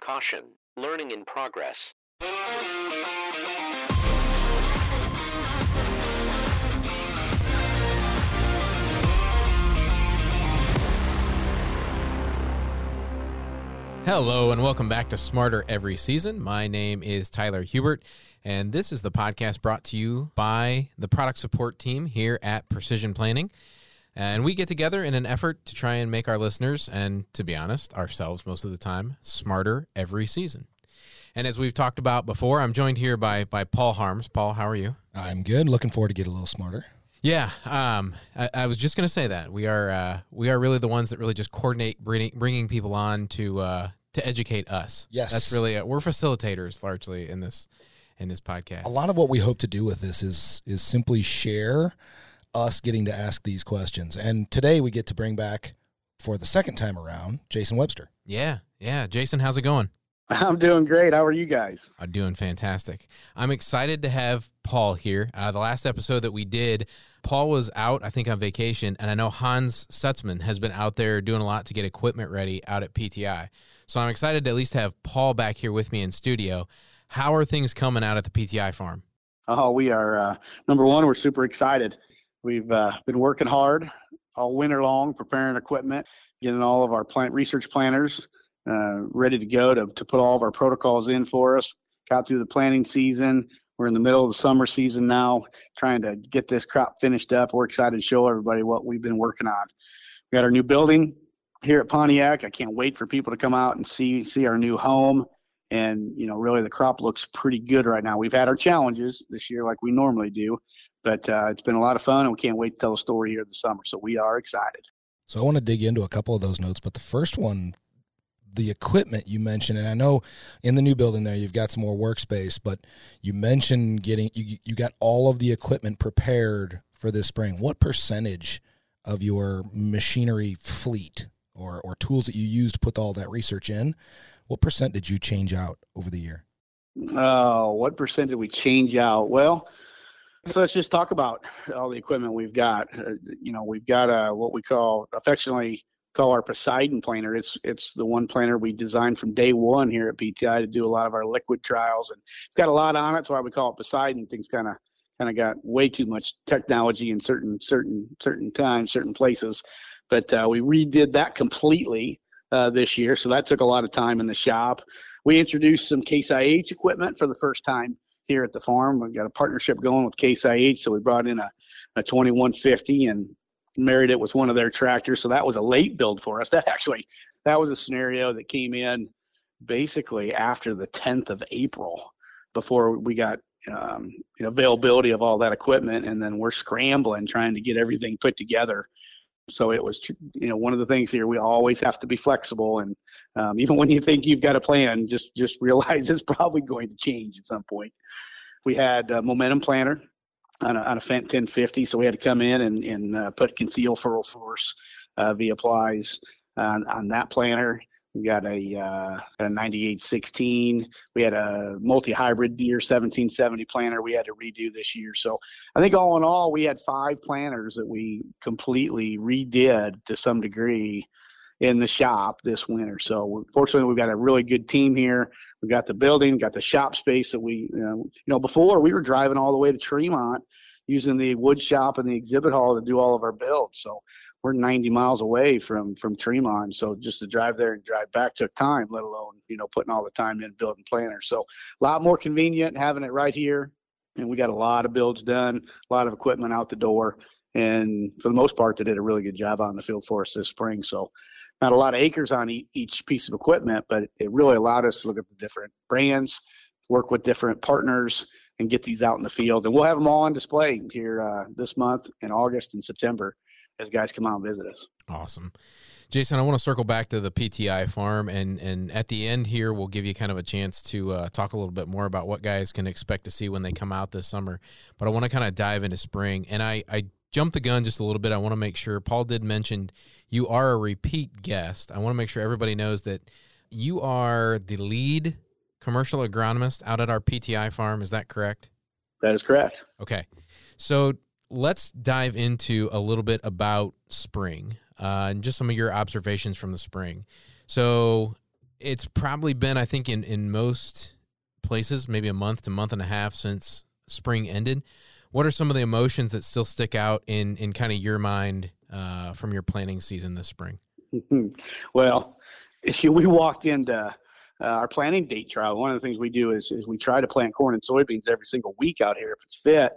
Caution, learning in progress. Hello, and welcome back to Smarter Every Season. My name is Tyler Hubert, and this is the podcast brought to you by the product support team here at Precision Planting. And we get together in an effort to try and make our listeners, and to be honest, ourselves most of the time, smarter every season. And as we've talked about before, I'm joined here by by Paul Harms. Paul, how are you? I'm good. Looking forward to get a little smarter. Yeah, um, I, I, was just going to say that we are uh, we are really the ones that really just coordinate bringing, bringing people on to uh, to educate us. Yes, that's really it. we're facilitators largely in this in this podcast. A lot of what we hope to do with this is is simply share us getting to ask these questions. And today we get to bring back for the second time around Jason Webster. Yeah, yeah. Jason, how's it going? I'm doing great. How are you guys? I'm doing fantastic. I'm excited to have Paul here. Uh, the last episode that we did, Paul was out, I think, on vacation, and I know Hans Stutzman has been out there doing a lot to get equipment ready out at PTI. So I'm excited to at least have Paul back here with me in studio. How are things coming out at the PTI farm? Oh, we are uh, number one. We're super excited. We've uh, been working hard all winter long, preparing equipment, getting all of our plant research planners uh, ready to go to, to put all of our protocols in for us. Got through the planting season. We're in the middle of the summer season now, trying to get this crop finished up. We're excited to show everybody what we've been working on. We got our new building here at Pontiac. I can't wait for people to come out and see see our new home. And you know, really, the crop looks pretty good right now. We've had our challenges this year, like we normally do, but uh, it's been a lot of fun, and we can't wait to tell a story here this summer. So we are excited. So I want to dig into a couple of those notes, but the first one the equipment you mentioned, and I know in the new building there you've got some more workspace, but you mentioned getting you you got all of the equipment prepared for this spring. What percentage of your machinery fleet or or tools that you use to put all that research in, what percent did you change out over the year? Oh, what percent did we change out? Well, so let's just talk about all the equipment we've got. Uh, you know, we've got a what we call affectionately call our Poseidon planer. It's it's the one planer we designed from day one here at PTI to do a lot of our liquid trials, and it's got a lot on it. That's why we call it Poseidon. Things kind of kind of got way too much technology in certain certain certain times, certain places. But uh, we redid that completely uh, this year, so that took a lot of time in the shop. We introduced some Case IH equipment for the first time here at the farm. We've got a partnership going with Case IH, so we brought in a, a 2150 and married it with one of their tractors. So that was a late build for us. That actually that was a scenario that came in basically after the 10th of April before we got um, you know availability of all that equipment and then we're scrambling trying to get everything put together so it was you know one of the things here we always have to be flexible and um, even when you think you've got a plan just just realize it's probably going to change at some point we had a momentum planner on a, on a Fendt 1050. So we had to come in and, and uh, put conceal furrow force uh, via on, on that planter. We got a, uh, a 9816. We had a multi hybrid Deere 1770 planter we had to redo this year. So I think all in all, we had five planters that we completely redid to some degree in the shop this winter. So fortunately, we've got a really good team here. We got the building, got the shop space that we, you know, you know, before we were driving all the way to Tremont using the wood shop and the exhibit hall to do all of our builds. So we're 90 miles away from from Tremont. So just to drive there and drive back took time, let alone you know putting all the time in building planner. So a lot more convenient having it right here, and we got a lot of builds done, a lot of equipment out the door, and for the most part, they did a really good job on the field for us this spring. So not a lot of acres on each piece of equipment, but it really allowed us to look at the different brands, work with different partners, and get these out in the field. And we'll have them all on display here uh, this month in August and September as guys come out and visit us. Awesome. Jason, I want to circle back to the PTI farm, and and at the end here, we'll give you kind of a chance to uh, talk a little bit more about what guys can expect to see when they come out this summer. But I want to kind of dive into spring, and I I jumped the gun just a little bit. I want to make sure Paul did mention you are a repeat guest. I want to make sure everybody knows that you are the lead commercial agronomist out at our PTI farm. Is that correct? That is correct. Okay. So let's dive into a little bit about spring uh, and just some of your observations from the spring. So it's probably been, I think, in in most places, maybe a month to month and a half since spring ended. What are some of the emotions that still stick out in in kind of your mind uh, from your planting season this spring? well, we walked into uh, our planting date trial. One of the things we do is, is we try to plant corn and soybeans every single week out here if it's fit.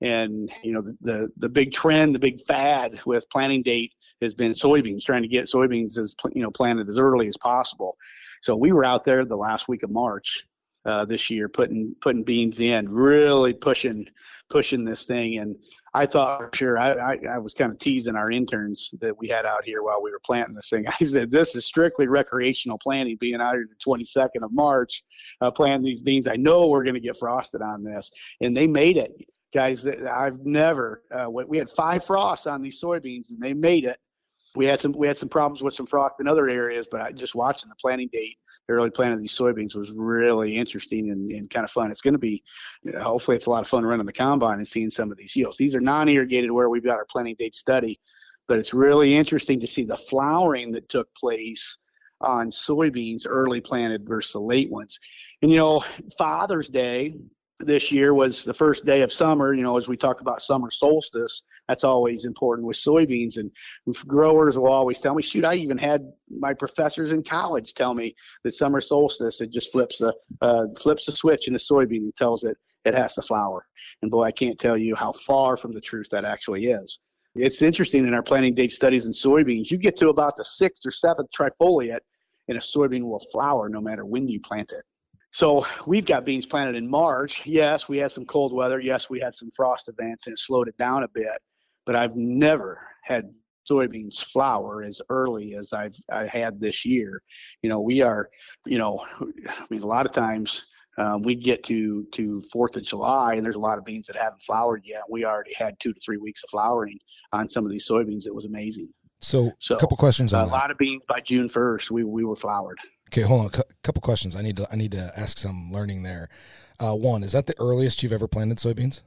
And you know the, the the big trend, the big fad with planting date has been soybeans, trying to get soybeans as you know planted as early as possible. So we were out there the last week of March uh, this year, putting putting beans in, really pushing pushing this thing. And I thought, for sure, I, I, I was kind of teasing our interns that we had out here while we were planting this thing. I said, this is strictly recreational planting, being out here the 22nd of March, uh, planting these beans. I know we're going to get frosted on this. And they made it. Guys, that I've never, uh, we had five frosts on these soybeans and they made it. We had some, we had some problems with some frost in other areas, but I just watching the planting date early planting these soybeans was really interesting and, and kind of fun. It's going to be, you know, hopefully, it's a lot of fun running the combine and seeing some of these yields. These are non-irrigated where we've got our planting date study, but it's really interesting to see the flowering that took place on soybeans early planted versus the late ones. And you know, Father's Day this year was the first day of summer. You know, as we talk about summer solstice, that's always important with soybeans. And growers will always tell me, shoot, I even had my professors in college tell me that summer solstice, it just flips the, uh, flips the switch in the soybean and tells it it has to flower. And boy, I can't tell you how far from the truth that actually is. It's interesting in our planting date studies in soybeans, you get to about the sixth or seventh trifoliate and a soybean will flower no matter when you plant it. So we've got beans planted in March. Yes, we had some cold weather. Yes, we had some frost events and it slowed it down a bit. But I've never had soybeans flower as early as I've I had this year. You know, we are, you know, I mean, a lot of times um, we get to to Fourth of July, and there's a lot of beans that haven't flowered yet. We already had two to three weeks of flowering on some of these soybeans. It was amazing. So, so a couple questions on a that. lot of beans by June first. We we were flowered. Okay, hold on. A couple questions. I need to I need to ask some learning there. Uh, one, is that the earliest you've ever planted soybeans?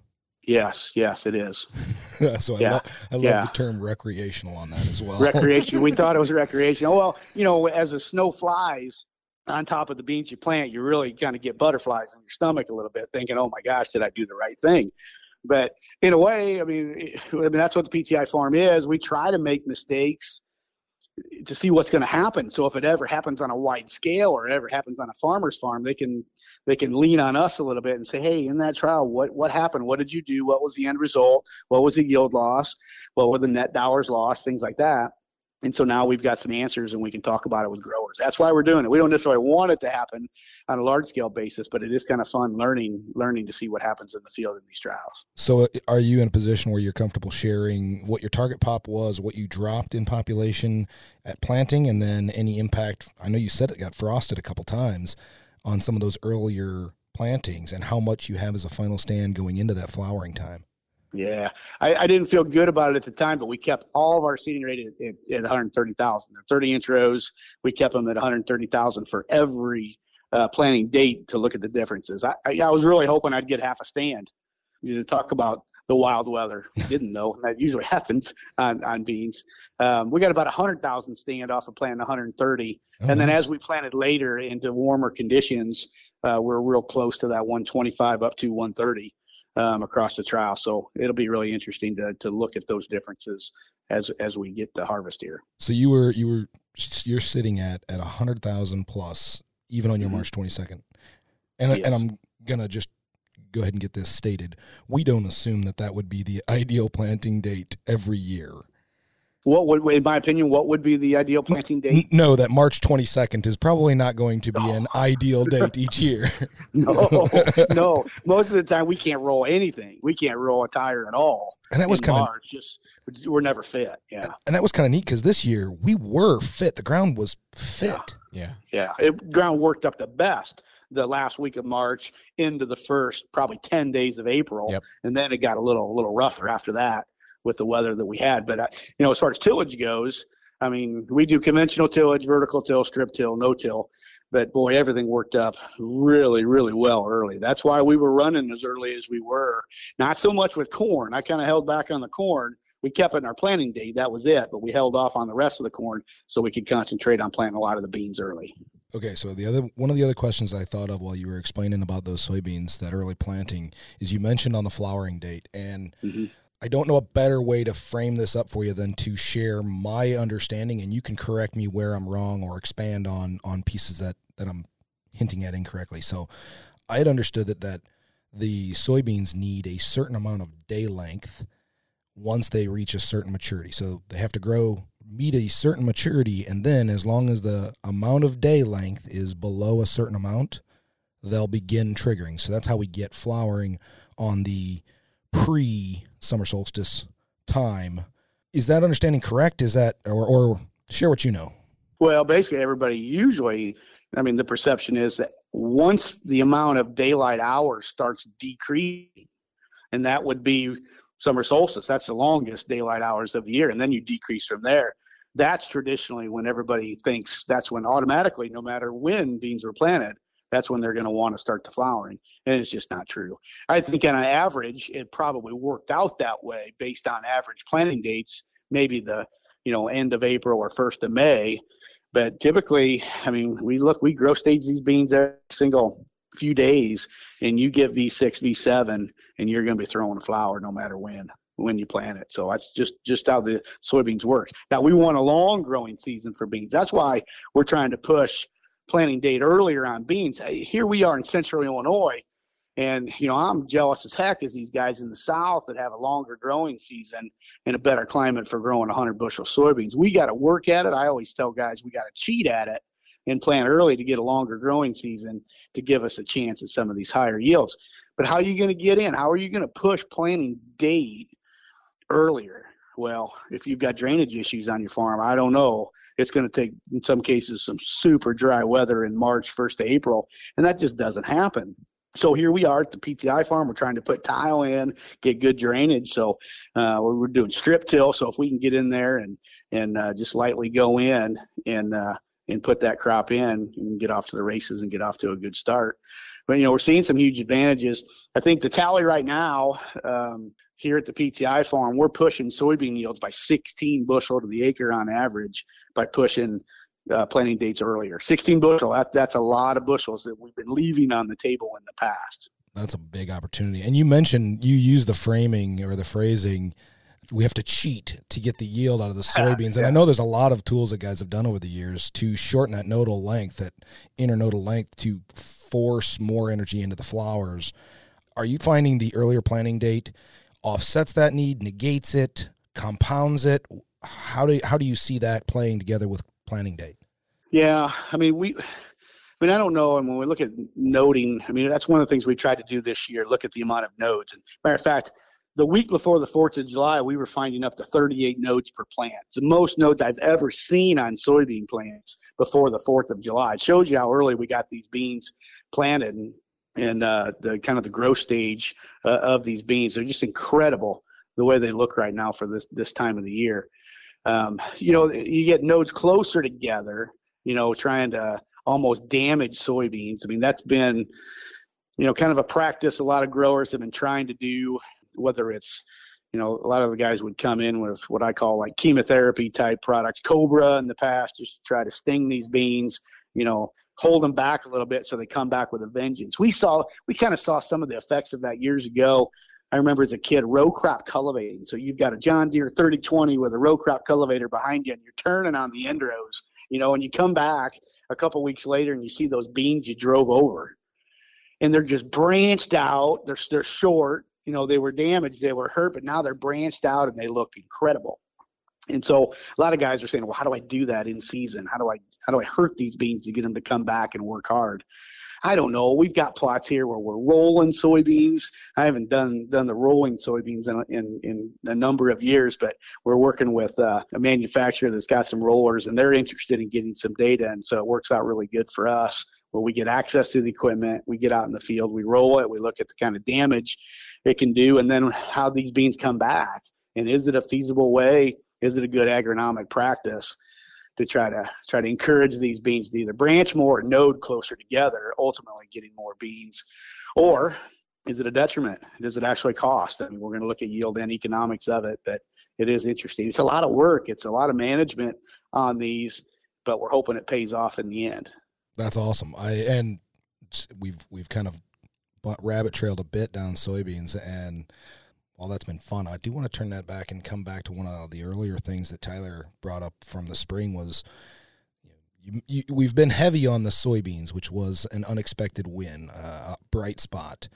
Yes, yes, it is. so I, yeah. lo- I love yeah. the term recreational on that as well. Recreation. we thought it was recreational. Well, you know, as the snow flies on top of the beans you plant, you really kind of get butterflies in your stomach a little bit, thinking, "Oh my gosh, did I do the right thing?" But in a way, I mean, I mean that's what the PTI farm is. We try to make mistakes to see what's going to happen. So if it ever happens on a wide scale or ever happens on a farmer's farm, they can they can lean on us a little bit and say, "Hey, in that trial, what what happened? What did you do? What was the end result? What was the yield loss? What were the net dollars lost? Things like that." And so now we've got some answers and we can talk about it with growers. That's why we're doing it. We don't necessarily want it to happen on a large scale basis, but it is kind of fun learning learning to see what happens in the field in these trials. So uh, are you in a position where you're comfortable sharing what your target pop was, what you dropped in population at planting and then any impact? I know you said it got frosted a couple times on some of those earlier plantings and how much you have as a final stand going into that flowering time. Yeah, I, I, didn't feel good about it at the time, but we kept all of our seeding rate at, at, at 130,000. 30 inch rows, we kept them at 130,000 for every uh, planting date to look at the differences. I, I, I, was really hoping I'd get half a stand to talk about the wild weather. didn't know that usually happens on, on beans. Um, we got about 100,000 stand off of planting 130. Oh, and then nice. as we planted later into warmer conditions, uh, we're real close to that 125 up to 130 um, across the trial. So it'll be really interesting to to look at those differences as as we get to harvest here. So you were you were you're sitting at at a hundred thousand plus even on your mm-hmm. March twenty second, and yes. and I'm gonna just go ahead and get this stated. We don't assume that that would be the ideal planting date every year what would, in my opinion, what would be the ideal planting date? No, that March 22nd is probably not going to be an ideal date each year. no, no. Most of the time, we can't roll anything. We can't roll a tire at all. And that was kind of just we're never fit. Yeah, and that was kind of neat because this year we were fit. The ground was fit. Yeah, yeah. yeah. It, ground worked up the best the last week of March into the first probably ten days of April, yep. and then it got a little a little rougher after that with the weather that we had. But, uh, you know, as far as tillage goes, I mean, we do conventional tillage, vertical till, strip till, no till. But boy, everything worked up really, really well early. That's why we were running as early as we were. Not so much with corn. I kind of held back on the corn. We kept it in our planting date. That was it. But we held off on the rest of the corn so we could concentrate on planting a lot of the beans early. Okay, so the other one of the other questions I thought of while you were explaining about those soybeans, that early planting, is you mentioned on the flowering date, and Mm-hmm. I don't know a better way to frame this up for you than to share my understanding, and you can correct me where I'm wrong or expand on on pieces that that I'm hinting at incorrectly. So, I had understood that that the soybeans need a certain amount of day length once they reach a certain maturity. So they have to grow meet a certain maturity and then as long as the amount of day length is below a certain amount, they'll begin triggering. So that's how we get flowering on the pre summer solstice time. Is that understanding correct? Is that or or share what you know? Well, basically, everybody usually, I mean, the perception is that once the amount of daylight hours starts decreasing, and that would be summer solstice, that's the longest daylight hours of the year, and then you decrease from there. That's traditionally when everybody thinks that's when automatically, no matter when beans were planted, that's when they're going to want to start the flowering. And it's just not true. I think on average, it probably worked out that way based on average planting dates, maybe the you know end of April or first of May. But typically, I mean, we look, we grow stage these beans every single few days, and you get V6, V7, and you're going to be throwing a flower no matter when when you plant it. So that's just just how the soybeans work. Now we want a long growing season for beans. That's why we're trying to push planting date earlier on beans. Here we are in central Illinois, and you know I'm jealous as heck as these guys in the south that have a longer growing season and a better climate for growing 100 bushel soybeans. We got to work at it. I always tell guys we got to cheat at it and plant early to get a longer growing season to give us a chance at some of these higher yields. But how are you going to get in? How are you going to push planting date earlier? Well, if you've got drainage issues on your farm, I don't know. It's going to take, in some cases, some super dry weather in March, 1st to April, and that just doesn't happen. So here we are at the PTI farm. We're trying to put tile in, get good drainage. So uh, we're doing strip till. So if we can get in there and and uh, just lightly go in and uh, and put that crop in and get off to the races and get off to a good start. But you know we're seeing some huge advantages. I think the tally right now um, here at the PTI farm, we're pushing soybean yields by 16 bushel to the acre on average by pushing uh, planting dates earlier. 16 bushel, that, that's a lot of bushels that we've been leaving on the table in the past. That's a big opportunity. And you mentioned you use the framing or the phrasing. We have to cheat to get the yield out of the soybeans. And I know there's a lot of tools that guys have done over the years to shorten that nodal length, that internodal length, to force more energy into the flowers. Are you finding the earlier planting date offsets that need, negates it, compounds it? How do how do you see that playing together with planting date? Yeah, I mean we. I mean, I don't know. And when we look at noting, I mean, that's one of the things we tried to do this year. Look at the amount of nodes. And matter of fact, the week before the Fourth of July, we were finding up to 38 nodes per plant. It's the most nodes I've ever seen on soybean plants before the Fourth of July. It shows you how early we got these beans planted and and uh, the kind of the growth stage uh, of these beans. They're just incredible the way they look right now for this this time of the year. Um, you know, you get nodes closer together. You know, trying to almost damage soybeans. I mean, that's been you know kind of a practice a lot of growers have been trying to do. Whether it's you know, a lot of the guys would come in with what I call like chemotherapy type products, Cobra in the past, just to try to sting these beans, you know, hold them back a little bit so they come back with a vengeance. We saw, we kind of saw some of the effects of that years ago. I remember as a kid, row crop cultivating. So you've got a John Deere 3020 with a row crop cultivator behind you and you're turning on the end rows, you know, and you come back a couple weeks later and you see those beans you drove over and they're just branched out. They're, they're short you know they were damaged they were hurt but now they're branched out and they look incredible. And so a lot of guys are saying well how do i do that in season? How do i how do i hurt these beans to get them to come back and work hard? I don't know. We've got plots here where we're rolling soybeans. I haven't done done the rolling soybeans in in, in a number of years but we're working with uh, a manufacturer that's got some rollers and they're interested in getting some data and so it works out really good for us. Where we get access to the equipment, we get out in the field, we roll it, we look at the kind of damage it can do, and then how these beans come back. And is it a feasible way? Is it a good agronomic practice to try to try to encourage these beans to either branch more or node closer together, ultimately getting more beans? Or is it a detriment? Does it actually cost? I mean, we're going to look at yield and economics of it, but it is interesting. It's a lot of work. It's a lot of management on these, but we're hoping it pays off in the end. That's awesome. I and we've we've kind of rabbit trailed a bit down soybeans and while that's been fun, I do want to turn that back and come back to one of the earlier things that Tyler brought up from the spring was you, you, we've been heavy on the soybeans, which was an unexpected win, uh, a bright spot.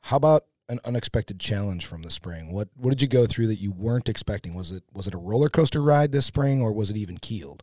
How about an unexpected challenge from the spring? What what did you go through that you weren't expecting? Was it was it a roller coaster ride this spring, or was it even keeled?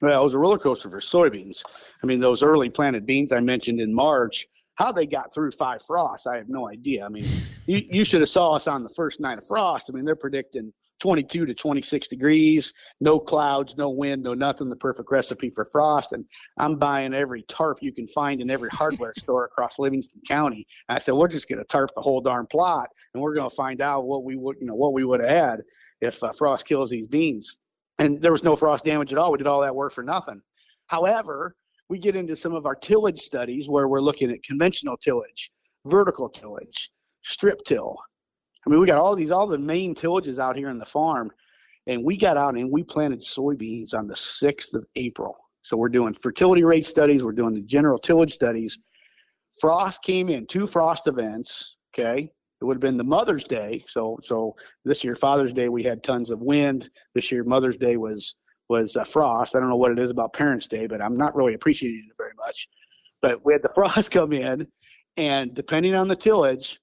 Well, it was a roller coaster for soybeans. I mean, those early planted beans I mentioned in March how they got through five frosts, I have no idea. I mean, you, you should have saw us on the first night of frost. I mean, they're predicting 22 to 26 degrees, no clouds, no wind, no nothing. The perfect recipe for frost. And I'm buying every tarp you can find in every hardware store across Livingston County. And I said, we're just going to tarp the whole darn plot, and we're going to find out what we would, you know, what we would have had if uh, frost kills these beans. And there was no frost damage at all. We did all that work for nothing. However, we get into some of our tillage studies where we're looking at conventional tillage, vertical tillage, strip till. I mean, we got all these, all the main tillages out here in the farm. And we got out and we planted soybeans on the 6th of April. So we're doing fertility rate studies, we're doing the general tillage studies. Frost came in, two frost events. Okay. It would have been the Mother's Day. So, so this year, Father's Day, we had tons of wind. This year, Mother's Day was was uh, frost. I don't know what it is about Parents' Day, but I'm not really appreciating it very much. But we had the frost come in, and depending on the tillage,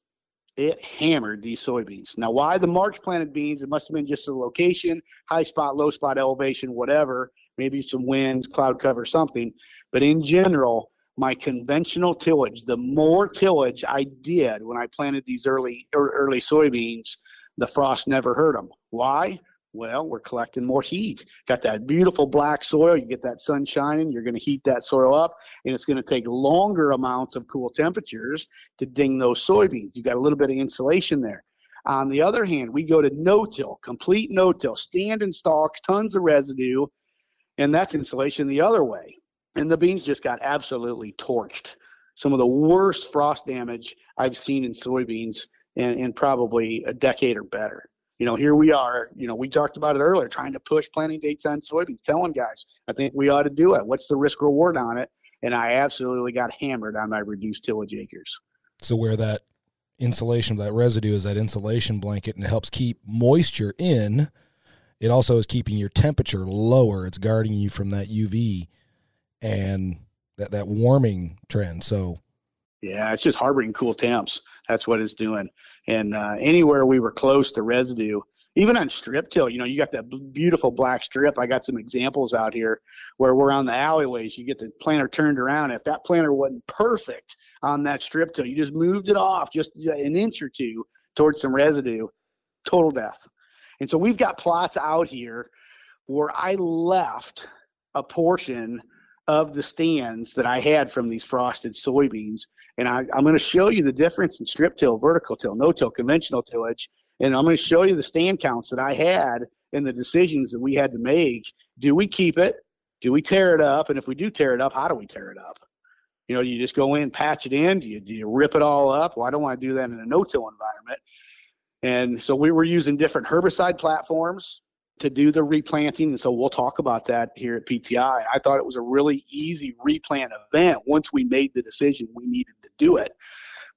it hammered these soybeans. Now, why the March planted beans? It must have been just the location, high spot, low spot elevation, whatever. Maybe some wind, cloud cover, something. But in general, my conventional tillage, the more tillage I did when I planted these early early soybeans, the frost never hurt them. Why? Well, we're collecting more heat. Got that beautiful black soil. You get that sun shining. You're going to heat that soil up, and it's going to take longer amounts of cool temperatures to ding those soybeans. You got a little bit of insulation there. On the other hand, we go to no-till, complete no-till, standing stalks, tons of residue, and that's insulation the other way. And the beans just got absolutely torched. Some of the worst frost damage I've seen in soybeans in, in probably a decade or better you know, here we are. You know, we talked about it earlier, trying to push planting dates on soybeans, telling guys, I think we ought to do it. What's the risk reward on it? And I absolutely got hammered on my reduced tillage acres. So where that insulation, that residue is that insulation blanket and it helps keep moisture in. It also is keeping your temperature lower. It's guarding you from that UV and that, that warming trend. So yeah, it's just harboring cool temps. That's what it's doing. And uh, anywhere we were close to residue, even on strip till, you know, you got that beautiful black strip. I got some examples out here where we're on the alleyways. You get the planter turned around. If that planter wasn't perfect on that strip till, you just moved it off just an inch or two towards some residue, total death. And so we've got plots out here where I left a portion of the stands that I had from these frosted soybeans. And I, am going to show you the difference in strip till, vertical till, no till, conventional tillage. And I'm going to show you the stand counts that I had and the decisions that we had to make. Do we keep it? Do we tear it up? And if we do tear it up, how do we tear it up? You know, you just go in, patch it in? Do you, do you rip it all up? Well, I don't want to do that in a no-till environment. And so we were using different herbicide platforms to do the replanting. And so we'll talk about that here at PTI. I thought it was a really easy replant event once we made the decision we needed to do it.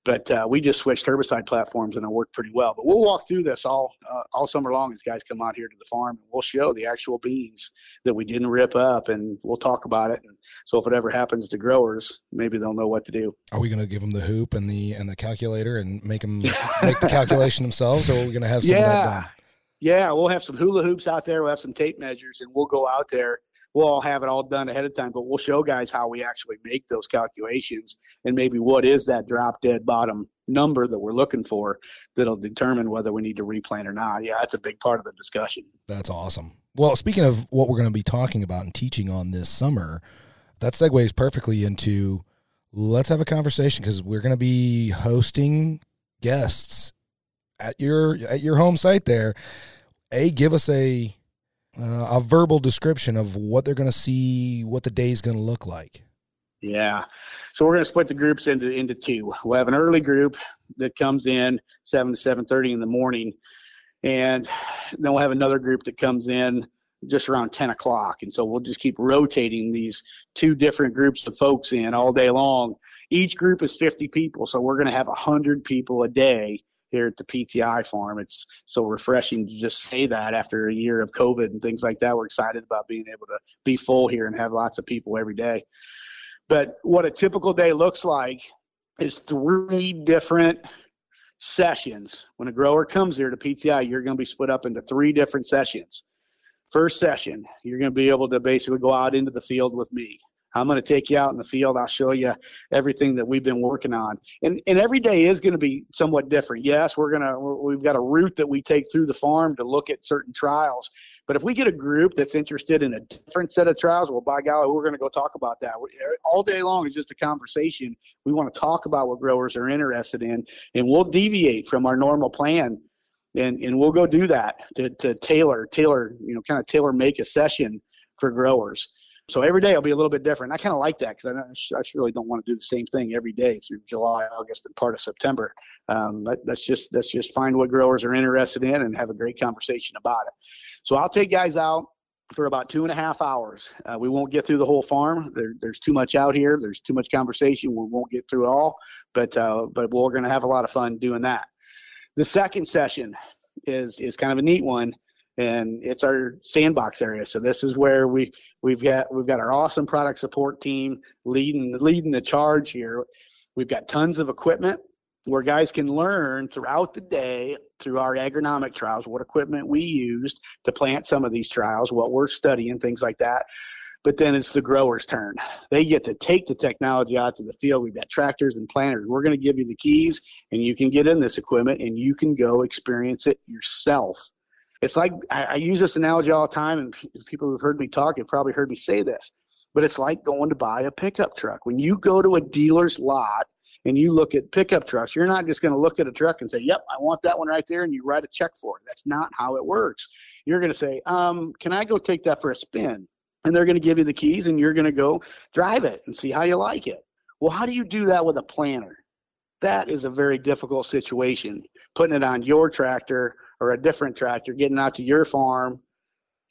But uh, we just switched herbicide platforms and it worked pretty well. But we'll walk through this all uh, all summer long as guys come out here to the farm and we'll show the actual beans that we didn't rip up and we'll talk about it. And so if it ever happens to growers, maybe they'll know what to do. Are we going to give them the hoop and the and the calculator and make them make the calculation themselves, or are we going to have some yeah. of that done? Yeah, we'll have some hula hoops out there. We'll have some tape measures, and we'll go out there. We'll all have it all done ahead of time, but we'll show guys how we actually make those calculations and maybe what is that drop dead bottom number that we're looking for that'll determine whether we need to replant or not. Yeah, that's a big part of the discussion. That's awesome. Well, speaking of what we're going to be talking about and teaching on this summer, that segues perfectly into let's have a conversation because we're going to be hosting guests at your at your home site there a give us a uh, a verbal description of what they're going to see what the day is going to look like yeah so we're going to split the groups into into two we'll have an early group that comes in 7 to 7.30 in the morning and then we'll have another group that comes in just around 10 o'clock. And so we'll just keep rotating these two different groups of folks in all day long. Each group is 50 people. So we're going to have 100 people a day here at the PTI farm. It's so refreshing to just say that after a year of COVID and things like that. We're excited about being able to be full here and have lots of people every day. But what a typical day looks like is three different sessions. When a grower comes here to PTI, you're going to be split up into three different sessions. First session, you're going to be able to basically go out into the field with me. I'm going to take you out in the field. I'll show you everything that we've been working on. And, and every day is going to be somewhat different. Yes, we're going to, we've got a route that we take through the farm to look at certain trials. But if we get a group that's interested in a different set of trials, well, by golly, we're going to go talk about that. All day long is just a conversation. We want to talk about what growers are interested in, and we'll deviate from our normal plan and and we'll go do that to, to tailor tailor you know kind of tailor make a session for growers so every day will be a little bit different. I kind of like that because I, I really don't want to do the same thing every day through July, August, and part of September. Um, let, us just let's just find what growers are interested in and have a great conversation about it. So I'll take guys out for about two and a half hours. Uh, we won't get through the whole farm. There, there's too much out here. There's too much conversation. We won't get through it all, but uh, but we're going to have a lot of fun doing that. The second session is is kind of a neat one and it's our sandbox area. So this is where we we've got we've got our awesome product support team leading leading the charge here. We've got tons of equipment where guys can learn throughout the day through our agronomic trials what equipment we used to plant some of these trials, what we're studying, things like that. But then it's the grower's turn. They get to take the technology out to the field. We've got tractors and planters. We're going to give you the keys, and you can get in this equipment and you can go experience it yourself it's like I, I use this analogy all the time, and people who've heard me talk have probably heard me say this, but it's like going to buy a pickup truck. When you go to a dealer's lot and you look at pickup trucks, you're not just going to look at a truck and say, "Yep, I want that one right there," and you write a check for it. That's not how it works. You're going to say, um, "Can I go take that for a spin?" And they're going to give you the keys, and you're going to go drive it and see how you like it. Well, how do you do that with a planter? That is a very difficult situation. Putting it on your tractor or a different tractor, getting out to your farm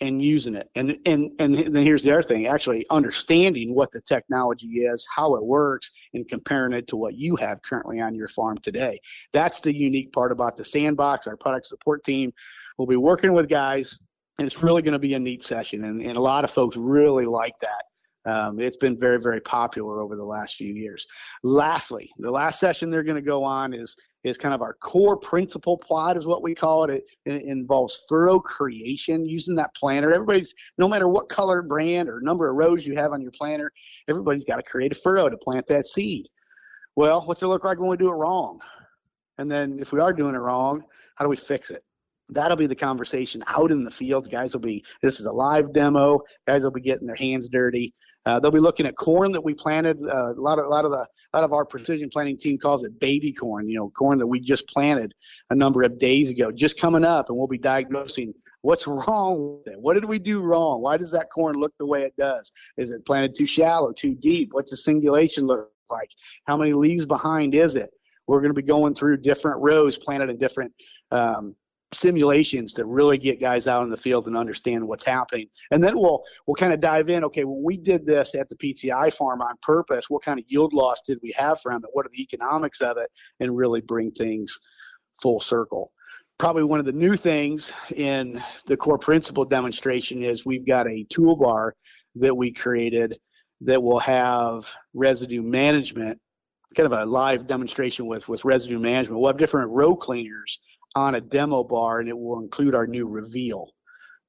and using it. And and and then here's the other thing: actually understanding what the technology is, how it works, and comparing it to what you have currently on your farm today. That's the unique part about the sandbox. Our product support team will be working with guys, and it's really going to be a neat session. And, and a lot of folks really like that. Um, it's been very, very popular over the last few years. Lastly, the last session they're going to go on is is kind of our core principle plot is what we call it. it. it. involves furrow creation using that planter. Everybody's no matter what color, brand, or number of rows you have on your planter, everybody's got to create a furrow to plant that seed. Well, what's it look like when we do it wrong? And then if we are doing it wrong, how do we fix it? That'll be the conversation out in the field. Guys will be, this is a live demo. Guys will be getting their hands dirty. Uh, they'll be looking at corn that we planted. Uh, a lot of a lot of the a lot of our precision planting team calls it baby corn. You know, corn that we just planted a number of days ago, just coming up, and we'll be diagnosing what's wrong with it. What did we do wrong? Why does that corn look the way it does? Is it planted too shallow, too deep? What's the singulation look like? How many leaves behind is it? We're going to be going through different rows planted in different um, simulations to really get guys out in the field and understand what's happening. And then we'll we'll kind of dive in. Okay, when we did this at the PTI farm on purpose, what kind of yield loss did we have from it? What are the economics of it? And really bring things full circle. Probably one of the new things in the core principle demonstration is we've got a toolbar that we created that will have residue management kind of a live demonstration with with residue management. We'll have different row cleaners on a demo bar, and it will include our new reveal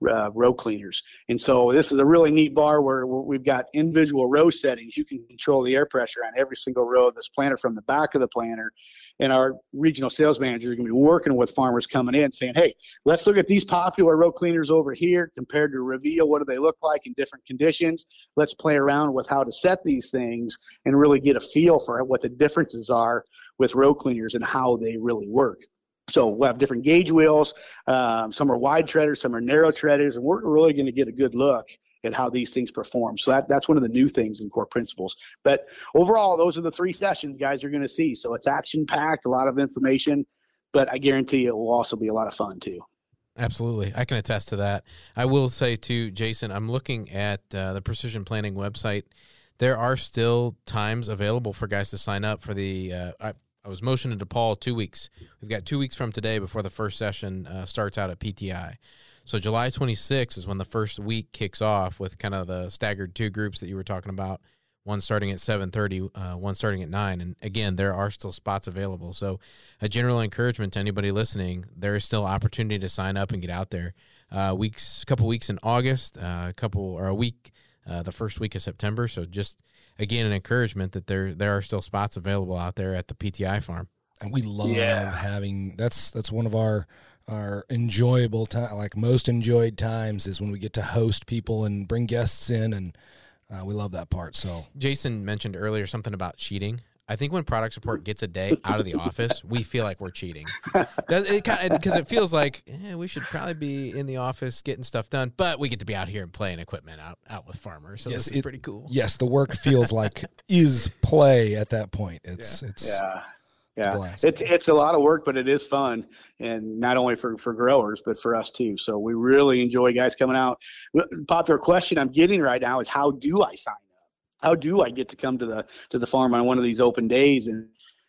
uh, row cleaners. And so this is a really neat bar where we've got individual row settings. You can control the air pressure on every single row of this planter from the back of the planter. And our regional sales manager is going to be working with farmers coming in saying, hey, let's look at these popular row cleaners over here compared to Reveal. What do they look like in different conditions? Let's play around with how to set these things and really get a feel for what the differences are with row cleaners and how they really work. So we'll have different gauge wheels. Um, some are wide treaders, some are narrow treaders, and we're really going to get a good look at how these things perform. So that, that's one of the new things in core principles. But overall, those are the three sessions guys are going to see. So it's action packed, a lot of information, but I guarantee it will also be a lot of fun too. Absolutely. I can attest to that. I will say too, Jason, I'm looking at uh, the precision planting website. There are still times available for guys to sign up for the. Uh, I, was motioning to Paul two weeks. We've got two weeks from today before the first session uh, starts out at PTI. So July 26th is when the first week kicks off with kind of the staggered two groups that you were talking about. One starting at 7:30, uh, one starting at nine, and again, there are still spots available. So, a general encouragement to anybody listening: there is still opportunity to sign up and get out there. Uh, weeks, couple weeks in August, uh, a couple or a week, uh, the first week of September. So, just again, an encouragement that there there are still spots available out there at the PTI farm. And we love Yeah. having that's that's one of our our enjoyable time like most enjoyed times is when we get to host people and bring guests in and uh, we love that part. So Jason mentioned earlier something about cheating. I think when product support gets a day out of the office, we feel like we're cheating. Does it kind because it feels like eh, we should probably be in the office getting stuff done, but we get to be out here and playing equipment out out with farmers. So Yes, this is it- pretty cool. yes, the work feels like is play at that point. It's it's Yeah. a Yeah. blast. It's it's a lot of work, but it is fun, and not only for for growers, but for us too. So we really enjoy guys coming out. Popular question I'm getting right now is how do I sign up? How do I get to come to the to the farm on one of these open days? And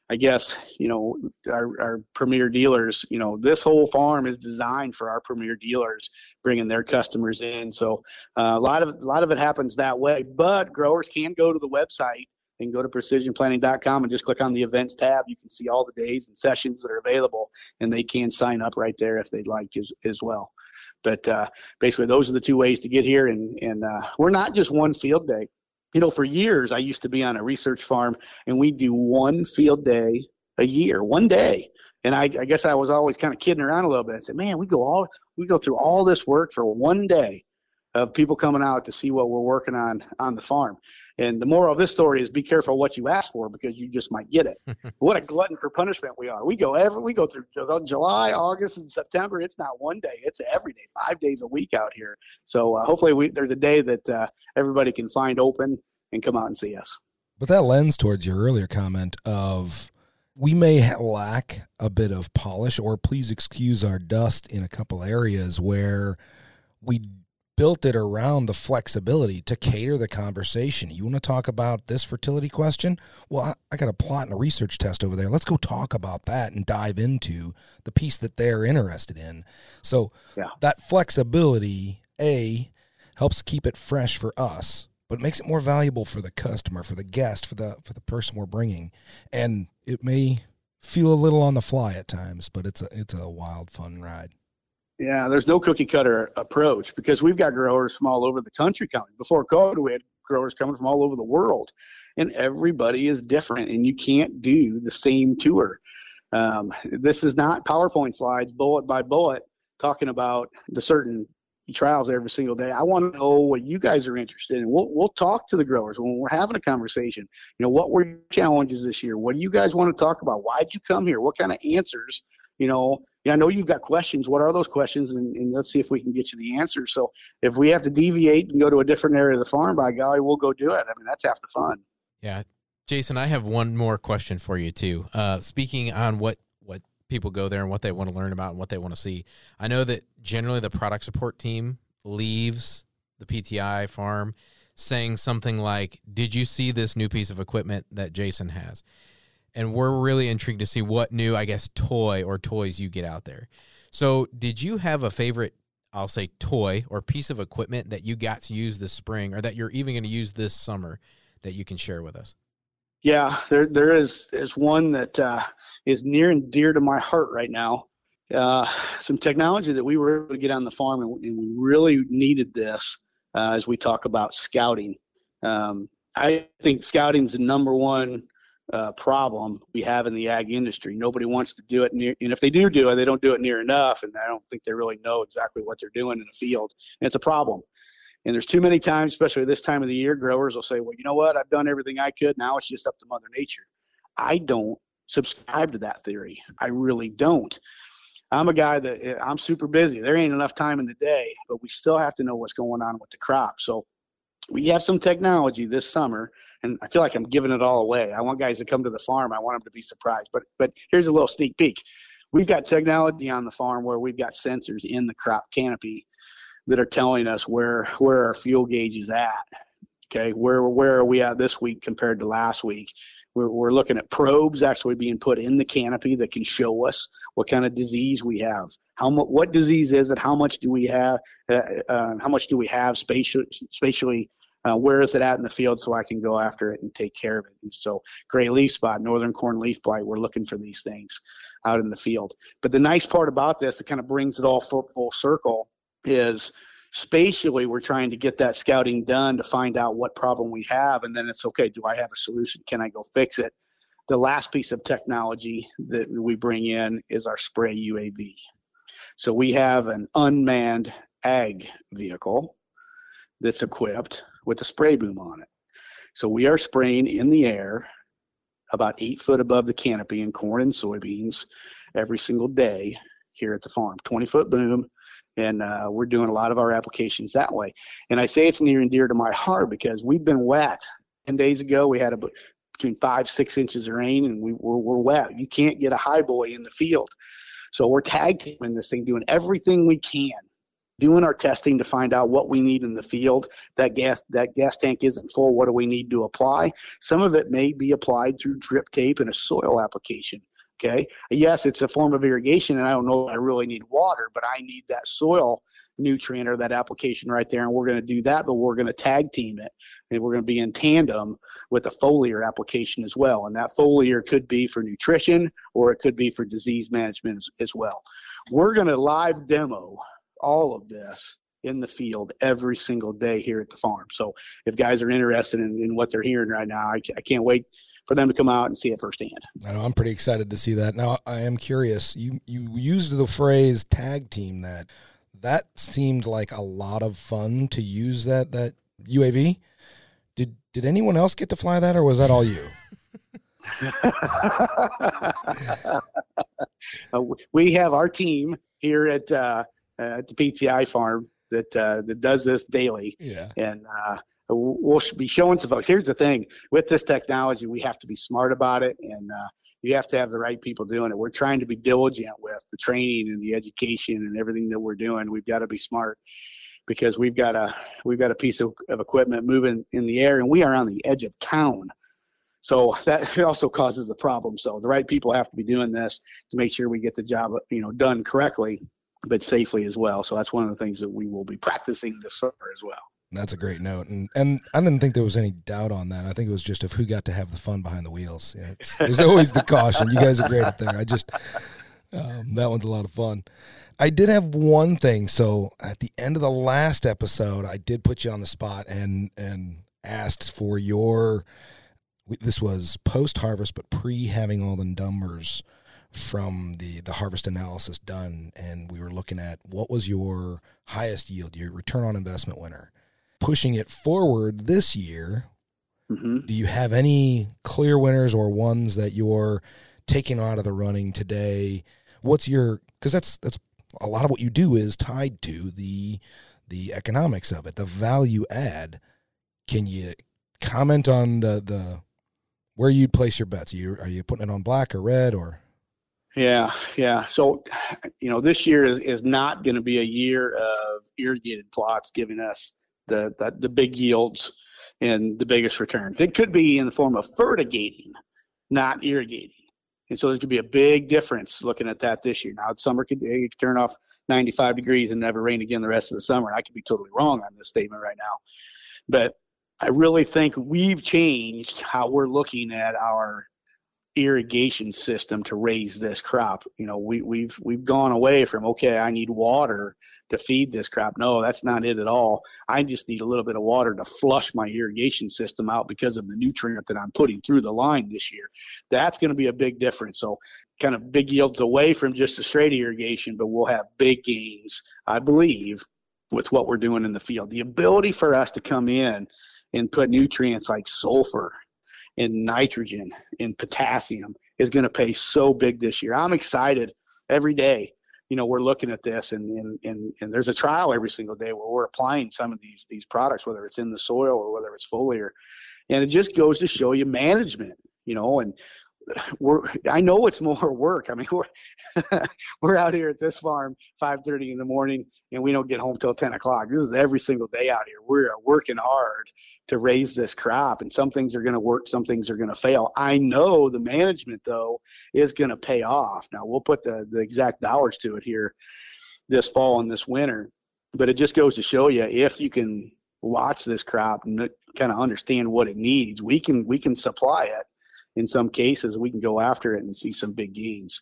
I guess you know our, our premier dealers. You know this whole farm is designed for our premier dealers bringing their customers in. So uh, a lot of a lot of it happens that way. But growers can go to the website and go to precisionplanting.com and just click on the events tab. You can see all the days and sessions that are available, and they can sign up right there if they'd like as, as well. But uh, basically, those are the two ways to get here. And, and uh, we're not just one field day. You know, for years, I used to be on a research farm, and we do one field day a year, one day. And I, I guess I was always kind of kidding around a little bit. I said, "Man, we go all we go through all this work for one day of people coming out to see what we're working on on the farm." And the moral of this story is be careful what you ask for because you just might get it. what a glutton for punishment we are. We go every we go through Ju- July, August, and September. It's not one day; it's every day, five days a week out here. So uh, hopefully, we, there's a day that uh, everybody can find open and come out and see us. But that lens towards your earlier comment of we may lack a bit of polish, or please excuse our dust in a couple areas where we built it around the flexibility to cater the conversation. You want to talk about this fertility question? Well, I, I got a plot and a research test over there. Let's go talk about that and dive into the piece that they're interested in. So Yeah. that flexibility, A, helps keep it fresh for us, but makes it more valuable for the customer, for the guest, for the for the person we're bringing. And it may feel a little on the fly at times, but it's a it's a wild fun ride. Yeah, there's no cookie cutter approach because we've got growers from all over the country coming. Before COVID, we had growers coming from all over the world, and everybody is different, and you can't do the same tour. Um, this is not PowerPoint slides, bullet by bullet, talking about the certain trials every single day. I want to know what you guys are interested in. We'll we'll talk to the growers when we're having a conversation. You know, what were your challenges this year? What do you guys want to talk about? Why'd you come here? What kind of answers? You know, yeah, I know you've got questions. What are those questions? And, and let's see if we can get you the answers. So if we have to deviate and go to a different area of the farm, by golly, we'll go do it. I mean, that's half the fun. Yeah, Jason, I have one more question for you too. Uh, speaking on what what people go there and what they want to learn about and what they want to see, I know that generally the product support team leaves the PTI farm saying something like, "Did you see this new piece of equipment that Jason has?" And we're really intrigued to see what new, I guess, toy or toys you get out there. So, did you have a favorite? I'll say toy or piece of equipment that you got to use this spring, or that you're even going to use this summer that you can share with us. Yeah, there there is is one that uh, is near and dear to my heart right now. Uh, some technology that we were able to get on the farm, and, and we really needed this uh, as we talk about scouting. Um, I think scouting is the number one uh, problem we have in the ag industry. Nobody wants to do it near, and if they do do it, they don't do it near enough, and I don't think they really know exactly what they're doing in the field, and it's a problem. And there's too many times, especially this time of the year, growers will say, "Well, you know what? I've done everything I could. Now it's just up to Mother Nature." I don't subscribe to that theory. I really don't. I'm a guy that eh, I'm super busy. There ain't enough time in the day, but we still have to know what's going on with the crop. So we have some technology this summer, and I feel like I'm giving it all away. I want guys to come to the farm. I want them to be surprised. But but here's a little sneak peek. we've got technology on the farm where we've got sensors in the crop canopy that are telling us where where our fuel gauge is at. Okay, where where are we at this week compared to last week? We're, we're looking at probes actually being put in the canopy that can show us what kind of disease we have. How much? What disease is it? How much do we have? Uh, uh, how much do we have spatially? spatially uh, where is it at in the field so I can go after it and take care of it? And so, gray leaf spot, northern corn leaf blight, we're looking for these things out in the field. But the nice part about this, it kind of brings it all full, full circle, is spatially we're trying to get that scouting done to find out what problem we have and then it's okay do i have a solution can i go fix it the last piece of technology that we bring in is our spray uav so we have an unmanned ag vehicle that's equipped with a spray boom on it so we are spraying in the air about eight foot above the canopy in corn and soybeans every single day here at the farm 20 foot boom and uh, we're doing a lot of our applications that way. And I say it's near and dear to my heart because we've been wet. Ten days ago, we had a, between five six inches of rain, and we were we're wet. You can't get a high boy in the field, so we're tag teaming this thing, doing everything we can, doing our testing to find out what we need in the field. That gas that gas tank isn't full. What do we need to apply? Some of it may be applied through drip tape and a soil application. Okay. Yes, it's a form of irrigation, and I don't know I really need water, but I need that soil nutrient or that application right there. And we're going to do that, but we're going to tag team it. And we're going to be in tandem with a foliar application as well. And that foliar could be for nutrition or it could be for disease management as, as well. We're going to live demo all of this in the field every single day here at the farm. So if guys are interested in, in what they're hearing right now, I, I can't wait for them to come out and see it firsthand. I know I'm pretty excited to see that. Now I am curious. You you used the phrase tag team that that seemed like a lot of fun to use that that UAV. Did did anyone else get to fly that or was that all you? uh, we have our team here at uh, at the PTI farm that uh, that does this daily. Yeah. And uh, we'll be showing some folks. Here's the thing: with this technology, we have to be smart about it, and uh, you have to have the right people doing it. We're trying to be diligent with the training and the education and everything that we're doing. We've got to be smart because we've got a we've got a piece of, of equipment moving in the air, and we are on the edge of town. So that also causes the problem. So the right people have to be doing this to make sure we get the job, you know, done correctly, but safely as well. So that's one of the things that we will be practicing this summer as well. That's a great note, and and I didn't think there was any doubt on that. I think it was just of who got to have the fun behind the wheels. Yeah, there's always the caution. You guys are great at there. I just um, that one's a lot of fun. I did have one thing. So at the end of the last episode, I did put you on the spot and and asked for your. This was post harvest, but pre having all the numbers from the the harvest analysis done, and we were looking at what was your highest yield, your return on investment winner pushing it forward this year, mm-hmm. do you have any clear winners or ones that you're taking out of the running today? What's your because that's that's a lot of what you do is tied to the the economics of it, the value add. Can you comment on the the where you'd place your bets? Are you are you putting it on black or red or? Yeah, yeah. So, you know, this year is, is not going to be a year of irrigated plots giving us the, the, the big yields and the biggest returns. It could be in the form of fertigating, not irrigating. And so there's going to be a big difference looking at that this year. Now, summer could, could turn off 95 degrees and never rain again the rest of the summer. I could be totally wrong on this statement right now. But I really think we've changed how we're looking at our irrigation system to raise this crop. You know, we, we've we've gone away from okay, I need water to feed this crop. No, that's not it at all. I just need a little bit of water to flush my irrigation system out because of the nutrient that I'm putting through the line this year. That's going to be a big difference. So, kind of big yields away from just the straight irrigation, but we'll have big gains, I believe, with what we're doing in the field. The ability for us to come in and put nutrients like sulfur and nitrogen in potassium is going to pay so big this year. I'm excited every day you know we're looking at this and, and and and there's a trial every single day where we're applying some of these these products whether it's in the soil or whether it's foliar and it just goes to show you management you know and we're I know it's more work. I mean, we're we're out here at this farm five thirty in the morning, and we don't get home till ten o'clock. This is every single day out here. We're working hard to raise this crop, and some things are going to work, some things are going to fail. I know the management though is going to pay off. Now we'll put the the exact dollars to it here this fall and this winter, but it just goes to show you if you can watch this crop and kind of understand what it needs, we can we can supply it in some cases we can go after it and see some big gains.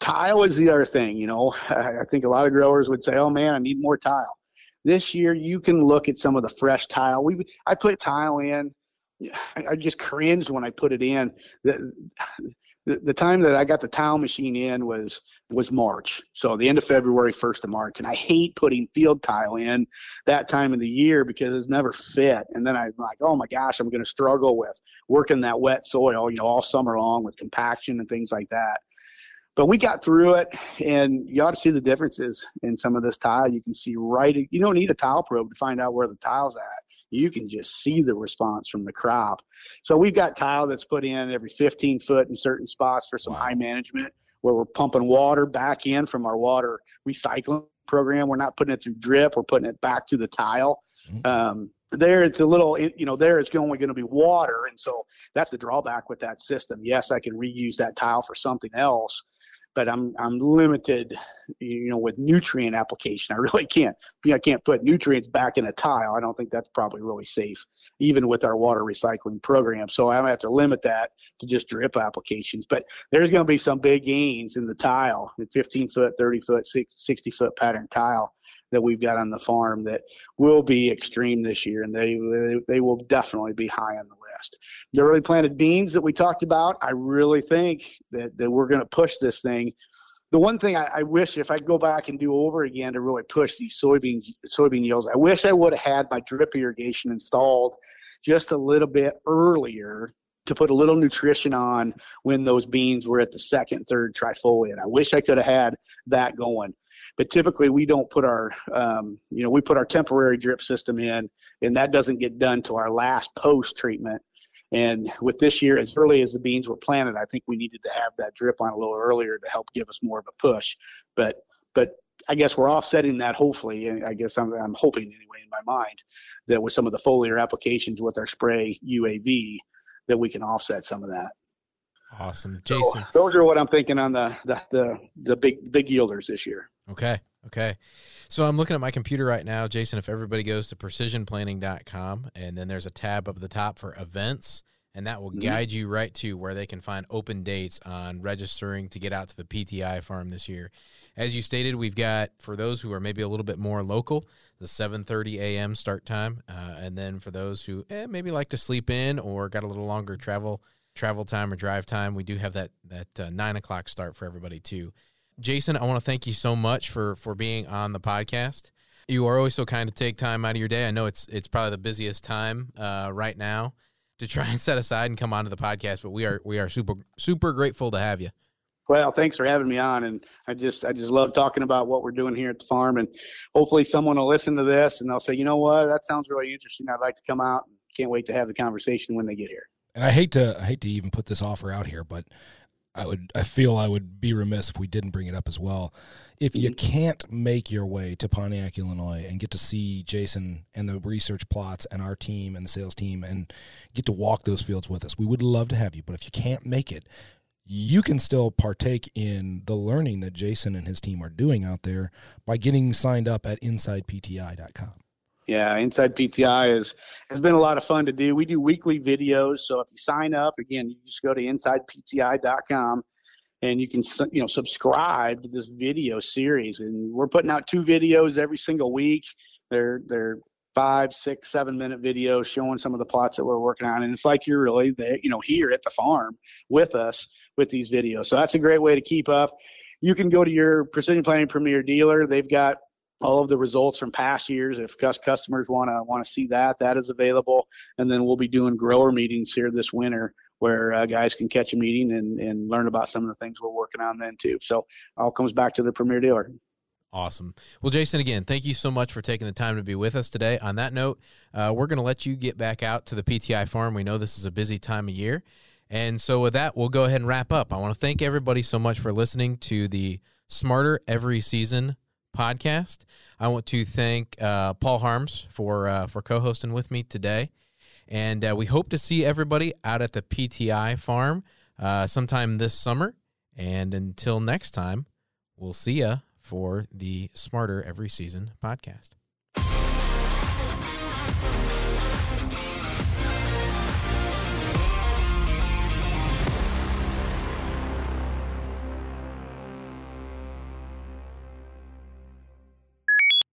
Tile is the other thing, you know. I think a lot of growers would say, "Oh man, I need more tile." This year, you can look at some of the fresh tile. We I put tile in. I just cringed when I put it in. The, the, the time that I got the tile machine in was was March. So the end of February, first of March. And I hate putting field tile in that time of the year because it's never fit. And then I'm like, oh my gosh, I'm gonna struggle with working that wet soil, you know, all summer long with compaction and things like that. But we got through it, and you ought to see the differences in some of this tile. You can see right. You don't need a tile probe to find out where the tile's at. You can just see the response from the crop. So we've got tile that's put in every 15 foot in certain spots for some wow. high management, where we're pumping water back in from our water recycling program. We're not putting it through drip. We're putting it back to the tile. Mm-hmm. Um, there it's a little you know there it's only going to be water and so that's the drawback with that system yes i can reuse that tile for something else but i'm i'm limited you know with nutrient application. I really can't you know, i can't put nutrients back in a tile. I don't think that's probably really safe even with our water recycling program. So i'm to have to limit that to just drip applications. But there's going to be some big gains in the tile in 15 foot 30 foot 60 foot pattern tile that we've got on the farm that will be extreme this year, and they they will definitely be high on the The early planted beans that we talked about, I really think that that we're going to push this thing. The one thing I, I wish if I go back and do over again to really push these soybean soybean yields, I wish I would have had my drip irrigation installed just a little bit earlier to put a little nutrition on when those beans were at the second, third trifoliate. I wish I could have had that going. But typically, we don't put our, um, you know, we put our temporary drip system in, and that doesn't get done to our last post treatment. And with this year, as early as the beans were planted, I think we needed to have that drip on a little earlier to help give us more of a push. But but I guess we're offsetting that hopefully, and I guess I'm, I'm hoping anyway in my mind that with some of the foliar applications with our spray UAV, that we can offset some of that. Awesome, Jason. So those are what I'm thinking on the, the the the big big yielders this year. Okay. Okay. So I'm looking at my computer right now, Jason. If everybody goes to precisionplanting.com, and then there's a tab up the top for events, and that will mm-hmm. guide you right to where they can find open dates on registering to get out to the PTI farm this year. As you stated, we've got for those who are maybe a little bit more local, the 7:30 a.m. start time, uh, and then for those who eh, maybe like to sleep in or got a little longer travel travel time or drive time, we do have that that uh, nine o'clock start for everybody too. Jason, I want to thank you so much for for being on the podcast. You are always so kind to take time out of your day. I know it's it's probably the busiest time uh, right now to try and set aside and come onto the podcast, but we are we are super super grateful to have you. Well, thanks for having me on, and I just I just love talking about what we're doing here at the farm, and hopefully someone will listen to this and they'll say, you know what, that sounds really interesting. I'd like to come out. Can't wait to have the conversation when they get here. And I hate to I hate to even put this offer out here, but I would I feel I would be remiss if we didn't bring it up as well. If you mm-hmm. can't make your way to Pontiac, Illinois and get to see Jason and the research plots and our team and the sales team and get to walk those fields with us, we would love to have you. But if you can't make it, you can still partake in the learning that Jason and his team are doing out there by getting signed up at insidepti.com. Yeah, Inside PTI is has been a lot of fun to do. We do weekly videos, so if you sign up, again, you just go to insidepti.com and you can you know subscribe to this video series. And we're putting out two videos every single week. They're they're five, six, seven minute videos showing some of the plots that we're working on, and it's like you're really there, you know, here at the farm with us with these videos. So that's a great way to keep up. You can go to your Precision Planting Premier dealer. They've got all of the results from past years. If customers want to want to see that, that is available. And then we'll be doing grower meetings here this winter where uh, guys can catch a meeting and, and learn about some of the things we're working on then too. So all comes back to the premier dealer. Awesome. Well, Jason, again, thank you so much for taking the time to be with us today. On that note, uh, we're going to let you get back out to the PTI farm. We know this is a busy time of year. And so, with that, we'll go ahead and wrap up. I want to thank everybody so much for listening to the Smarter Every Season podcast. I want to thank uh, Paul Harms for uh, for co-hosting with me today, and uh, we hope to see everybody out at the PTI farm uh, sometime this summer. And until next time, we'll see ya for the Smarter Every Season podcast.